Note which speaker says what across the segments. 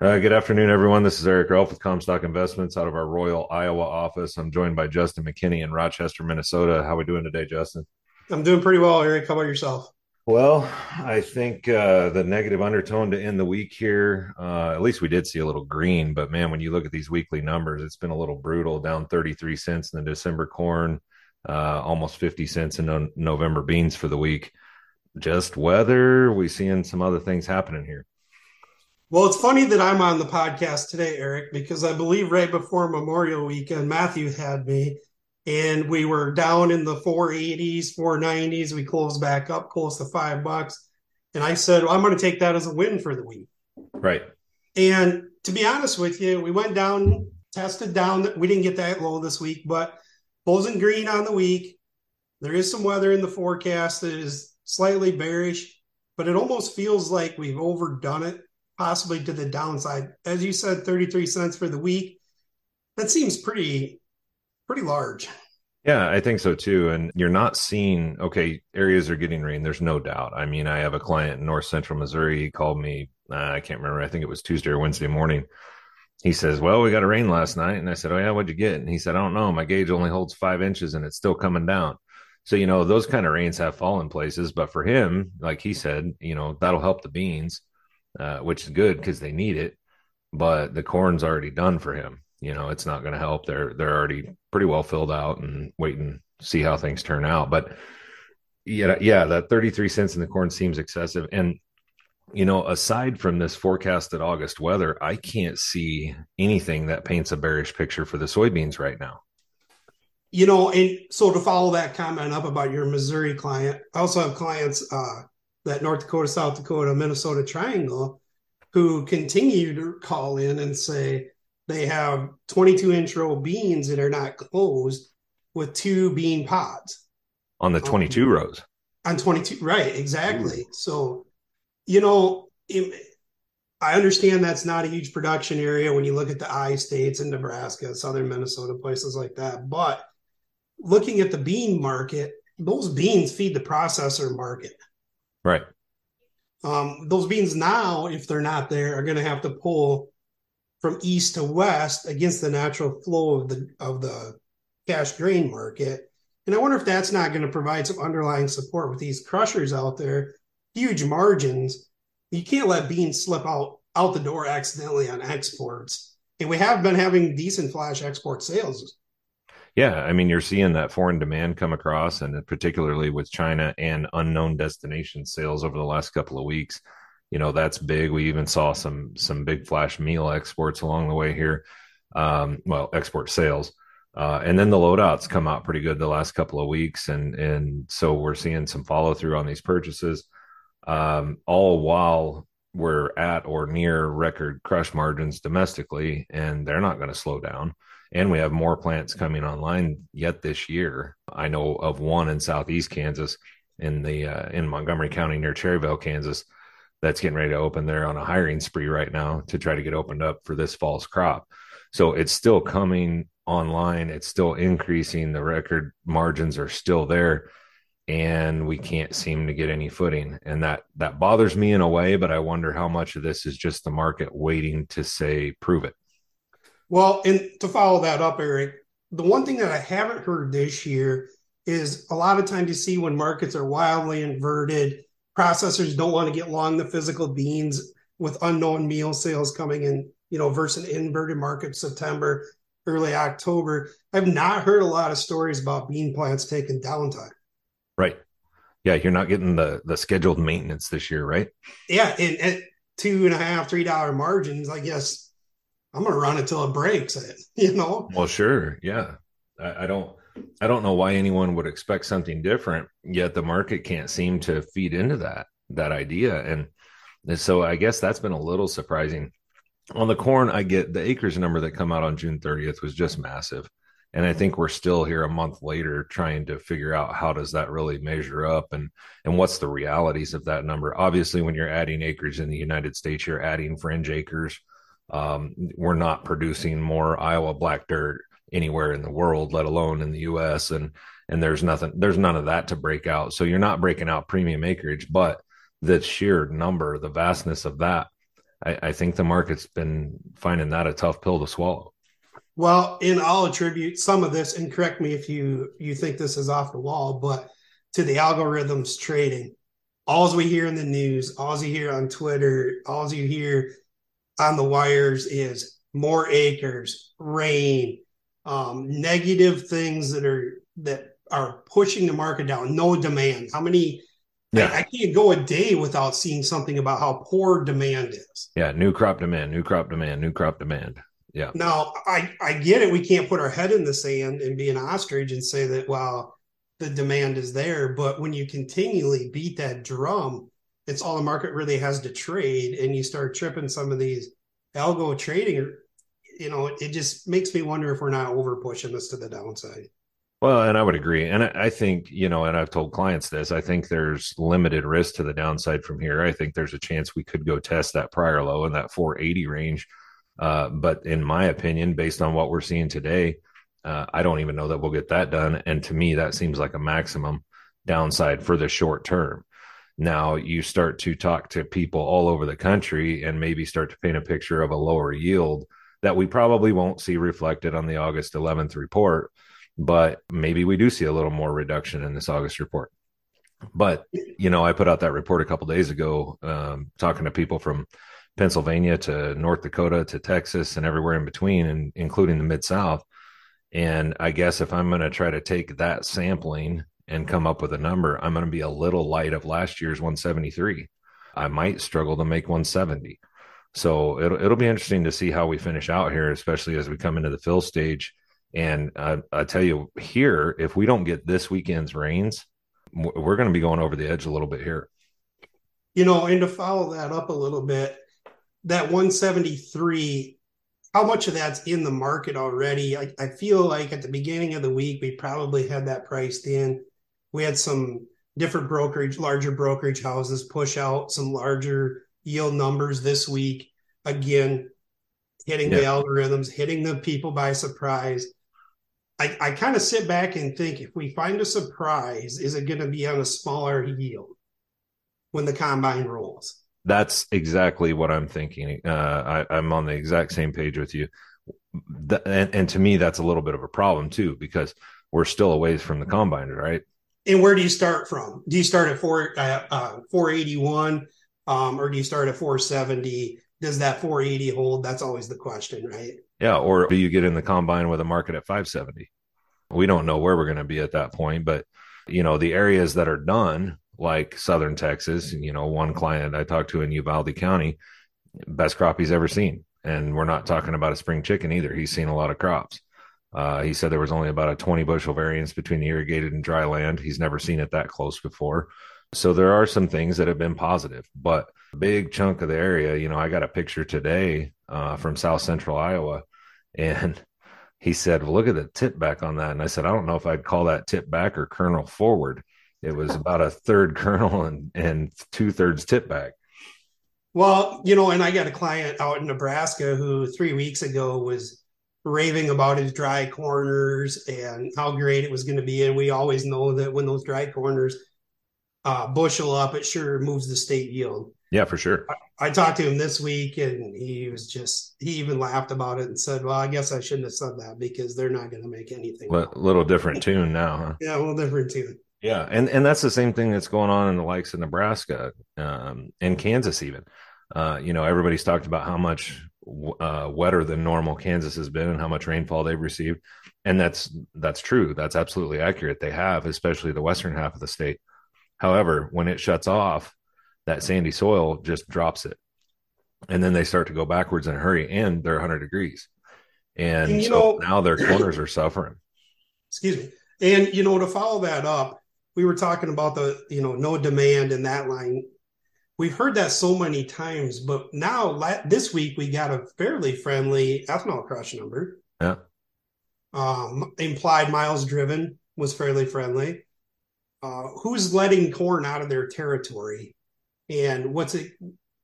Speaker 1: Uh, good afternoon, everyone. This is Eric Ralph with CommStock Investments out of our Royal, Iowa office. I'm joined by Justin McKinney in Rochester, Minnesota. How are we doing today, Justin?
Speaker 2: I'm doing pretty well, Eric. How about yourself?
Speaker 1: Well, I think uh, the negative undertone to end the week here, uh, at least we did see a little green, but man, when you look at these weekly numbers, it's been a little brutal, down 33 cents in the December corn, uh, almost 50 cents in no- November beans for the week. Just weather, we seeing some other things happening here.
Speaker 2: Well, it's funny that I'm on the podcast today, Eric, because I believe right before Memorial Weekend, Matthew had me, and we were down in the 480s, 490s. We closed back up close to five bucks. And I said, well, I'm going to take that as a win for the week.
Speaker 1: Right.
Speaker 2: And to be honest with you, we went down, tested down. We didn't get that low this week, but closing green on the week. There is some weather in the forecast that is slightly bearish, but it almost feels like we've overdone it possibly to the downside. As you said, 33 cents for the week. That seems pretty pretty large.
Speaker 1: Yeah, I think so too. And you're not seeing, okay, areas are getting rain. There's no doubt. I mean, I have a client in north central Missouri. He called me, uh, I can't remember, I think it was Tuesday or Wednesday morning. He says, Well, we got a rain last night. And I said, Oh, yeah, what'd you get? And he said, I don't know. My gauge only holds five inches and it's still coming down. So, you know, those kind of rains have fallen places. But for him, like he said, you know, that'll help the beans uh, which is good because they need it. But the corn's already done for him. You know, it's not going to help. They're they're already pretty well filled out and waiting to see how things turn out. But yeah, yeah, that 33 cents in the corn seems excessive. And you know, aside from this forecasted August weather, I can't see anything that paints a bearish picture for the soybeans right now.
Speaker 2: You know, and so to follow that comment up about your Missouri client, I also have clients uh, that North Dakota, South Dakota, Minnesota triangle who continue to call in and say they have 22 inch row beans that are not closed with two bean pods
Speaker 1: on the 22 um, rows.
Speaker 2: On 22, right? Exactly. Ooh. So, you know, it, I understand that's not a huge production area when you look at the I states and Nebraska, southern Minnesota, places like that. But looking at the bean market, those beans feed the processor market.
Speaker 1: Right.
Speaker 2: Um, those beans now, if they're not there, are going to have to pull from east to west against the natural flow of the of the cash grain market. And I wonder if that's not going to provide some underlying support with these crushers out there, huge margins. You can't let beans slip out out the door accidentally on exports. And we have been having decent flash export sales
Speaker 1: yeah, I mean, you're seeing that foreign demand come across, and particularly with China and unknown destination sales over the last couple of weeks. You know, that's big. We even saw some some big flash meal exports along the way here. Um, well, export sales. Uh, and then the loadouts come out pretty good the last couple of weeks, and and so we're seeing some follow through on these purchases, um, all while we're at or near record crush margins domestically, and they're not going to slow down and we have more plants coming online yet this year. I know of one in southeast Kansas, in the uh, in Montgomery County near Cherryvale, Kansas, that's getting ready to open. They're on a hiring spree right now to try to get opened up for this fall's crop. So it's still coming online. It's still increasing. The record margins are still there, and we can't seem to get any footing. And that that bothers me in a way. But I wonder how much of this is just the market waiting to say prove it.
Speaker 2: Well, and to follow that up, Eric, the one thing that I haven't heard this year is a lot of times you see when markets are wildly inverted, processors don't want to get long the physical beans with unknown meal sales coming in, you know, versus an inverted market September, early October. I've not heard a lot of stories about bean plants taking downtime.
Speaker 1: Right. Yeah, you're not getting the the scheduled maintenance this year, right?
Speaker 2: Yeah, and at two and a half, three dollar margins, I guess I'm gonna run it it breaks you know?
Speaker 1: Well, sure. Yeah. I, I, don't I don't know why anyone would expect something different, yet the market can't seem to feed into that that idea. And, and so I guess that's been a little surprising. On the corn, I get the acres number that come out on June 30th was just massive. And I think we're still here a month later trying to figure out how does that really measure up and and what's the realities of that number. Obviously, when you're adding acres in the United States, you're adding fringe acres um, we're not producing more Iowa black dirt anywhere in the world, let alone in the U.S. and and there's nothing, there's none of that to break out. So you're not breaking out premium acreage, but the sheer number, the vastness of that, I, I think the market's been finding that a tough pill to swallow.
Speaker 2: Well, and I'll attribute some of this, and correct me if you you think this is off the wall, but to the algorithms trading. All we hear in the news, all you hear on Twitter, all you hear on the wires is more acres, rain, um, negative things that are that are pushing the market down. No demand. How many? Yeah. I, I, can't go a day without seeing something about how poor demand is.
Speaker 1: Yeah, new crop demand, new crop demand, new crop demand. Yeah.
Speaker 2: Now I I get it. We can't put our head in the sand and be an ostrich and say that well the demand is there, but when you continually beat that drum, it's all the market really has to trade, and you start tripping some of these algo trading. You know, it just makes me wonder if we're not over pushing this to the downside.
Speaker 1: Well, and I would agree. And I think, you know, and I've told clients this, I think there's limited risk to the downside from here. I think there's a chance we could go test that prior low in that 480 range uh, but in my opinion, based on what we're seeing today, uh, I don't even know that we'll get that done. And to me, that seems like a maximum downside for the short term. Now you start to talk to people all over the country and maybe start to paint a picture of a lower yield that we probably won't see reflected on the August 11th report, but maybe we do see a little more reduction in this August report. But you know, I put out that report a couple days ago, um, talking to people from Pennsylvania to North Dakota to Texas and everywhere in between, and including the Mid South. And I guess if I'm going to try to take that sampling and come up with a number, I'm going to be a little light of last year's 173. I might struggle to make 170. So it'll it'll be interesting to see how we finish out here, especially as we come into the fill stage. And I, I tell you, here, if we don't get this weekend's rains, we're going to be going over the edge a little bit here.
Speaker 2: You know, and to follow that up a little bit, that 173 how much of that's in the market already I, I feel like at the beginning of the week we probably had that priced in we had some different brokerage larger brokerage houses push out some larger yield numbers this week again hitting yeah. the algorithms hitting the people by surprise i, I kind of sit back and think if we find a surprise is it going to be on a smaller yield when the combine rolls
Speaker 1: that's exactly what I'm thinking. Uh, I, am on the exact same page with you. The, and, and, to me, that's a little bit of a problem too, because we're still a ways from the combine, right?
Speaker 2: And where do you start from? Do you start at four, uh, uh, 481 um, or do you start at 470? Does that 480 hold? That's always the question, right?
Speaker 1: Yeah. Or do you get in the combine with a market at 570? We don't know where we're going to be at that point, but you know, the areas that are done like Southern Texas. You know, one client I talked to in Uvalde County, best crop he's ever seen. And we're not talking about a spring chicken either. He's seen a lot of crops. Uh, he said there was only about a 20 bushel variance between irrigated and dry land. He's never seen it that close before. So there are some things that have been positive, but big chunk of the area, you know, I got a picture today uh, from South Central Iowa, and he said, well, "Look at the tip back on that." And I said, "I don't know if I'd call that tip back or kernel forward." it was about a third kernel and and two thirds tip back.
Speaker 2: Well, you know, and I got a client out in Nebraska who three weeks ago was raving about his dry corners and how great it was going to be. And we always know that when those dry corners uh, bushel up, it sure moves the state yield.
Speaker 1: Yeah, for sure.
Speaker 2: I, I, talked to him this week and he was just, he even laughed about it and said, well, I guess I shouldn't have said that because they're not going to make anything.
Speaker 1: A little different tune now, huh?
Speaker 2: Yeah, a little different tune.
Speaker 1: Yeah, and and that's the same thing that's going on in the likes of Nebraska um, and Kansas even. Uh, you know, everybody's talked about how much uh, wetter than normal Kansas has been and how much rainfall they've received, and that's that's true. That's absolutely accurate. They have, especially the western half of the state. However, when it shuts off, that sandy soil just drops it, and then they start to go backwards in a hurry, and they're 100 degrees, and, and so know, now their corners are suffering.
Speaker 2: Excuse me. And you know, to follow that up, we were talking about the you know no demand in that line we've heard that so many times but now this week we got a fairly friendly ethanol crush number.
Speaker 1: Yeah.
Speaker 2: Um implied miles driven was fairly friendly. Uh who's letting corn out of their territory? And what's it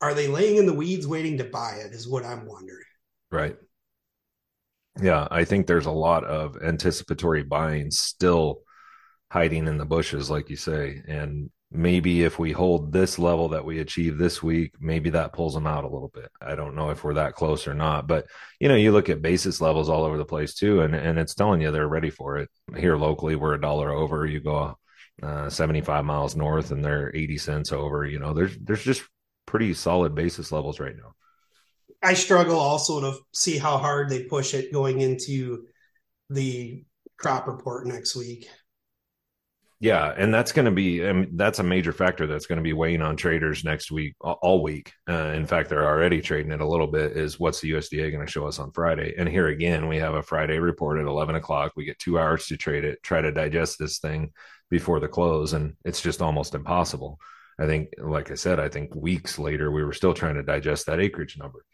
Speaker 2: are they laying in the weeds waiting to buy it is what i'm wondering.
Speaker 1: Right. Yeah i think there's a lot of anticipatory buying still hiding in the bushes, like you say. And maybe if we hold this level that we achieve this week, maybe that pulls them out a little bit. I don't know if we're that close or not, but you know, you look at basis levels all over the place too, and and it's telling you they're ready for it. Here locally, we're a dollar over. You go uh, 75 miles north, and they're 80 cents over. You know, there's there's just pretty solid basis levels right now.
Speaker 2: I struggle also to see how hard they push it going into the crop report next week.
Speaker 1: Yeah, and that's going to be I mean, that's a major factor that's going to be weighing on traders next week, all week. Uh, in fact, they're already trading it a little bit. Is what's the USDA going to show us on Friday? And here again, we have a Friday report at eleven o'clock. We get two hours to trade it, try to digest this thing before the close, and it's just almost impossible. I think, like I said, I think weeks later we were still trying to digest that acreage number.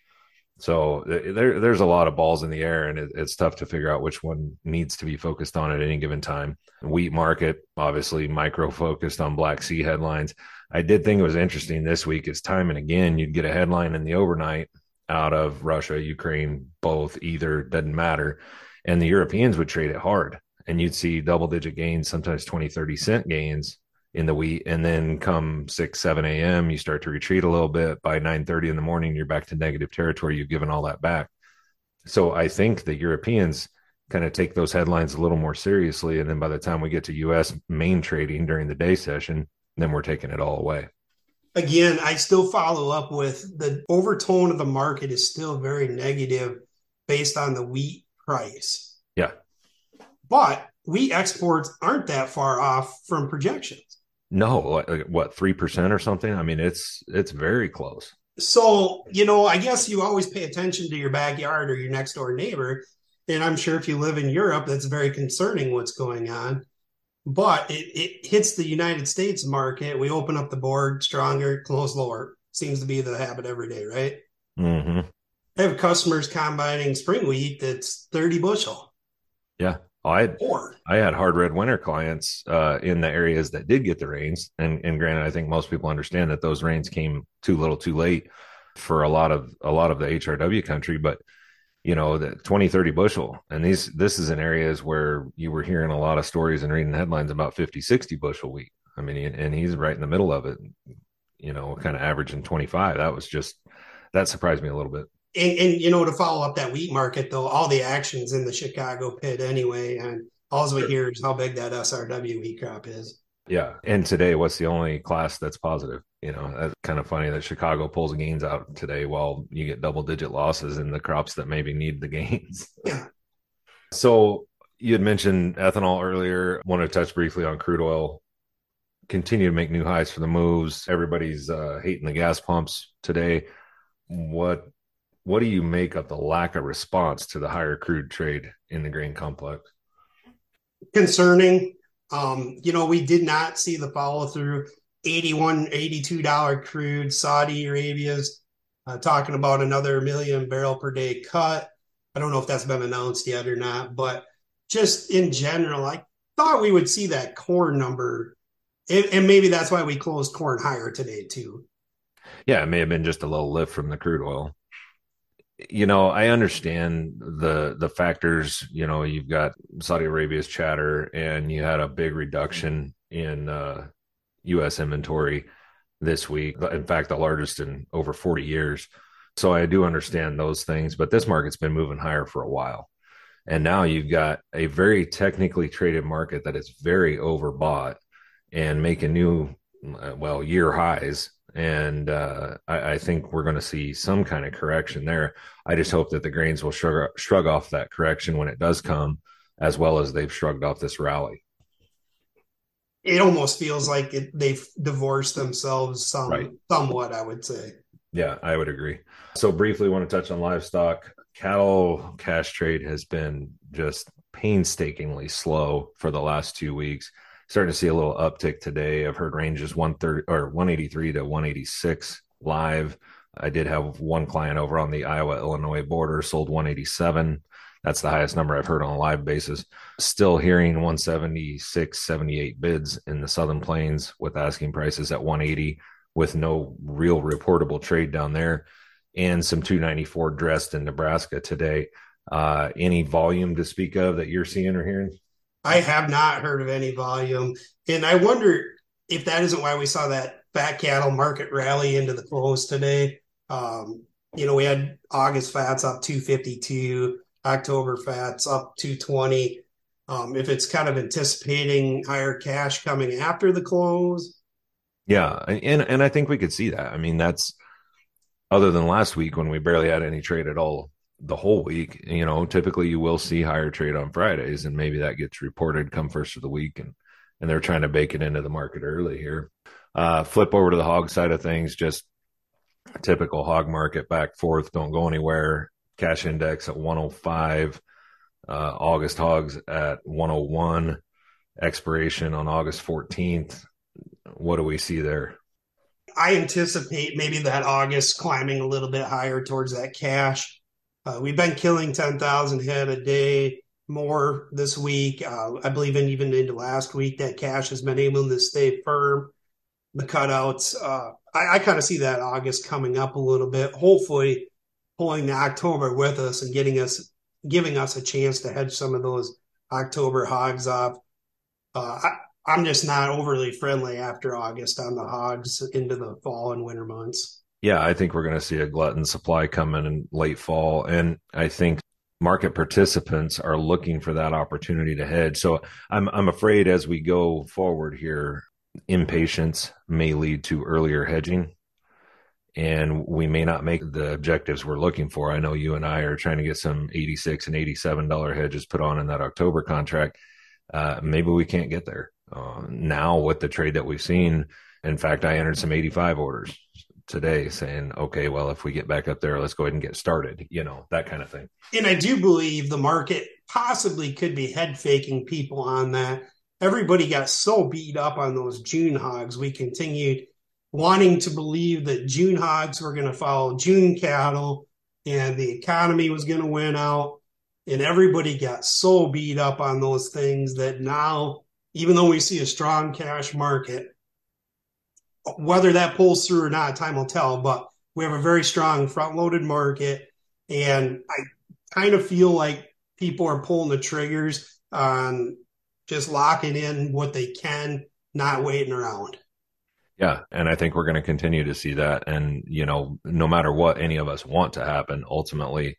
Speaker 1: So there, there's a lot of balls in the air, and it, it's tough to figure out which one needs to be focused on at any given time. Wheat market, obviously, micro focused on Black Sea headlines. I did think it was interesting this week. It's time and again you'd get a headline in the overnight out of Russia, Ukraine, both, either doesn't matter, and the Europeans would trade it hard, and you'd see double digit gains, sometimes 20, 30 cent gains in the wheat and then come 6 7 a.m you start to retreat a little bit. By 9 30 in the morning you're back to negative territory. You've given all that back. So i think the europeans kind of take those headlines a little more seriously and then by the time we get to us main trading during the day session then we're taking it all away.
Speaker 2: Again i still follow up with the overtone of the market is still very negative based on the wheat price.
Speaker 1: Yeah.
Speaker 2: But wheat exports aren't that far off from projections
Speaker 1: no, what three percent or something? I mean, it's it's very close.
Speaker 2: So you know, I guess you always pay attention to your backyard or your next door neighbor, and I'm sure if you live in Europe, that's very concerning what's going on. But it, it hits the United States market. We open up the board stronger, close lower. Seems to be the habit every day, right?
Speaker 1: Mm-hmm.
Speaker 2: I have customers combining spring wheat that's 30 bushel.
Speaker 1: Yeah. Oh, I had I had hard red winter clients uh, in the areas that did get the rains, and and granted, I think most people understand that those rains came too little, too late for a lot of a lot of the HRW country, but you know the 20 30 bushel and these this is in areas where you were hearing a lot of stories and reading headlines about 50 60 bushel wheat. I mean and he's right in the middle of it you know kind of averaging 25 that was just that surprised me a little bit
Speaker 2: and, and, you know, to follow up that wheat market, though, all the actions in the Chicago pit anyway, and all we hear is how big that SRW wheat crop is.
Speaker 1: Yeah, and today, what's the only class that's positive? You know, that's kind of funny that Chicago pulls gains out today, while you get double digit losses in the crops that maybe need the gains.
Speaker 2: Yeah.
Speaker 1: So you had mentioned ethanol earlier. I want to touch briefly on crude oil. Continue to make new highs for the moves. Everybody's uh, hating the gas pumps today. What what do you make of the lack of response to the higher crude trade in the grain complex?
Speaker 2: Concerning. Um, you know, we did not see the follow through 81 $82 crude. Saudi Arabia's uh, talking about another million barrel per day cut. I don't know if that's been announced yet or not, but just in general, I thought we would see that corn number. And, and maybe that's why we closed corn higher today, too.
Speaker 1: Yeah, it may have been just a little lift from the crude oil you know, I understand the the factors. You know, you've got Saudi Arabia's chatter, and you had a big reduction in uh, U.S. inventory this week. In fact, the largest in over 40 years. So I do understand those things, but this market's been moving higher for a while. And now you've got a very technically traded market that is very overbought and making new, uh, well, year highs and uh, I, I, think we're going to see some kind of correction there. I just hope that the grains will shrug, shrug off that correction when it does come, as well as they've shrugged off this rally.
Speaker 2: It almost feels like it, they've divorced themselves some, right. somewhat. I would say.
Speaker 1: Yeah, I would agree. So briefly, want to touch on livestock. Cattle cash trade has been just painstakingly slow for the last two weeks starting to see a little uptick today. I've heard ranges 130 or 183 to 186 live. I did have one client over on the Iowa Illinois border sold 187. That's the highest number I've heard on a live basis. Still hearing 176, 78 bids in the Southern Plains with asking prices at 180 with no real reportable trade down there and some 294 dressed in Nebraska today. Uh, any volume to speak of that you're seeing or hearing?
Speaker 2: I have not heard of any volume. And I wonder if that isn't why we saw that fat cattle market rally into the close today, um, you know, we had August fats up 252, October fats up 220. Um, if it's kind of anticipating higher cash coming after the close.
Speaker 1: Yeah, and and I think we could see that. I mean, that's other than last week when we barely had any trade at all the whole week. You know, typically you will see higher trade on Fridays, and maybe that gets reported come first of the week, and and they're trying to bake it into the market early here. Uh, flip over to the hog side of things, just typical hog market back forth, don't go anywhere. Cash index at 105. Uh, August hogs at 101. Expiration on August 14th. What do we see there?
Speaker 2: I anticipate maybe that August climbing a little bit higher towards that cash. Uh, we've been killing 10,000 head a day more this week. Uh, I believe in even into last week that cash has been able to stay firm. The cutouts, uh, I, I kind of see that August coming up a little bit. Hopefully, pulling the October with us and getting us, giving us a chance to hedge some of those October hogs off. Uh, I, I'm just not overly friendly after August on the hogs into the fall and winter months.
Speaker 1: Yeah, I think we're going to see a glutton supply coming in late fall, and I think market participants are looking for that opportunity to hedge. So I'm I'm afraid as we go forward here, impatience may lead to earlier hedging and we may not make the objectives we're looking for. I know you and I are trying to get some 86 and 87 dollar hedges put on in that October contract. Uh, maybe we can't get there uh, now with the trade that we've seen. In fact, I entered some 85 orders today saying, okay, well, if we get back up there, let's go ahead and get started, you know, that kind of thing.
Speaker 2: And I do believe the market possibly could be head faking people on that. Everybody got so beat up on those June hogs. We continued wanting to believe that June hogs were going to follow June cattle and the economy was going to win out. And everybody got so beat up on those things that now, even though we see a strong cash market, whether that pulls through or not, time will tell. But we have a very strong front loaded market. And I kind of feel like people are pulling the triggers on just locking in what they can, not waiting around.
Speaker 1: Yeah, and I think we're going to continue to see that. And you know, no matter what any of us want to happen, ultimately,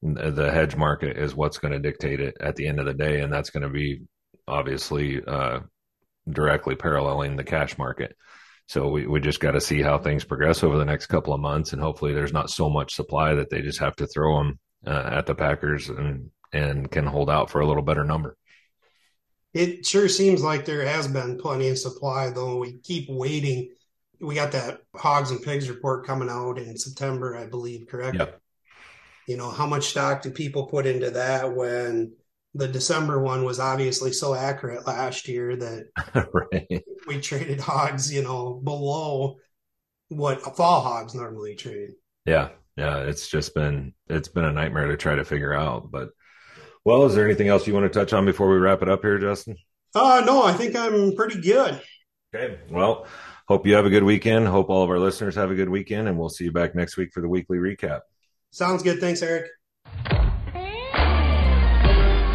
Speaker 1: the hedge market is what's going to dictate it at the end of the day, and that's going to be obviously uh, directly paralleling the cash market. So we, we just got to see how things progress over the next couple of months, and hopefully, there's not so much supply that they just have to throw them uh, at the Packers and and can hold out for a little better number.
Speaker 2: It sure seems like there has been plenty of supply, though. We keep waiting. We got that hogs and pigs report coming out in September, I believe, correct?
Speaker 1: Yep.
Speaker 2: You know, how much stock do people put into that when the December one was obviously so accurate last year that right. We traded hogs, you know, below what a fall hogs normally trade.
Speaker 1: Yeah. Yeah. It's just been, it's been a nightmare to try to figure out, but well, is there anything else you want to touch on before we wrap it up here, Justin?
Speaker 2: Uh, no, I think I'm pretty good.
Speaker 1: Okay. Well, hope you have a good weekend. Hope all of our listeners have a good weekend, and we'll see you back next week for the weekly recap.
Speaker 2: Sounds good. Thanks, Eric.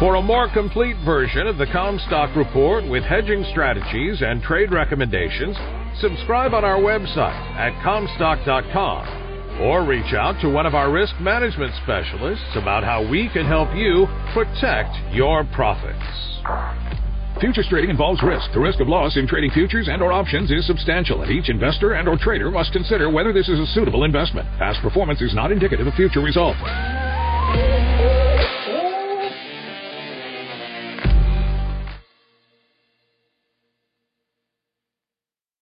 Speaker 3: For a more complete version of the Commstock Report with hedging strategies and trade recommendations, subscribe on our website at Commstock.com or reach out to one of our risk management specialists about how we can help you protect your profits.
Speaker 4: Futures trading involves risk. The risk of loss in trading futures and or options is substantial, and each investor and or trader must consider whether this is a suitable investment. Past performance is not indicative of future results.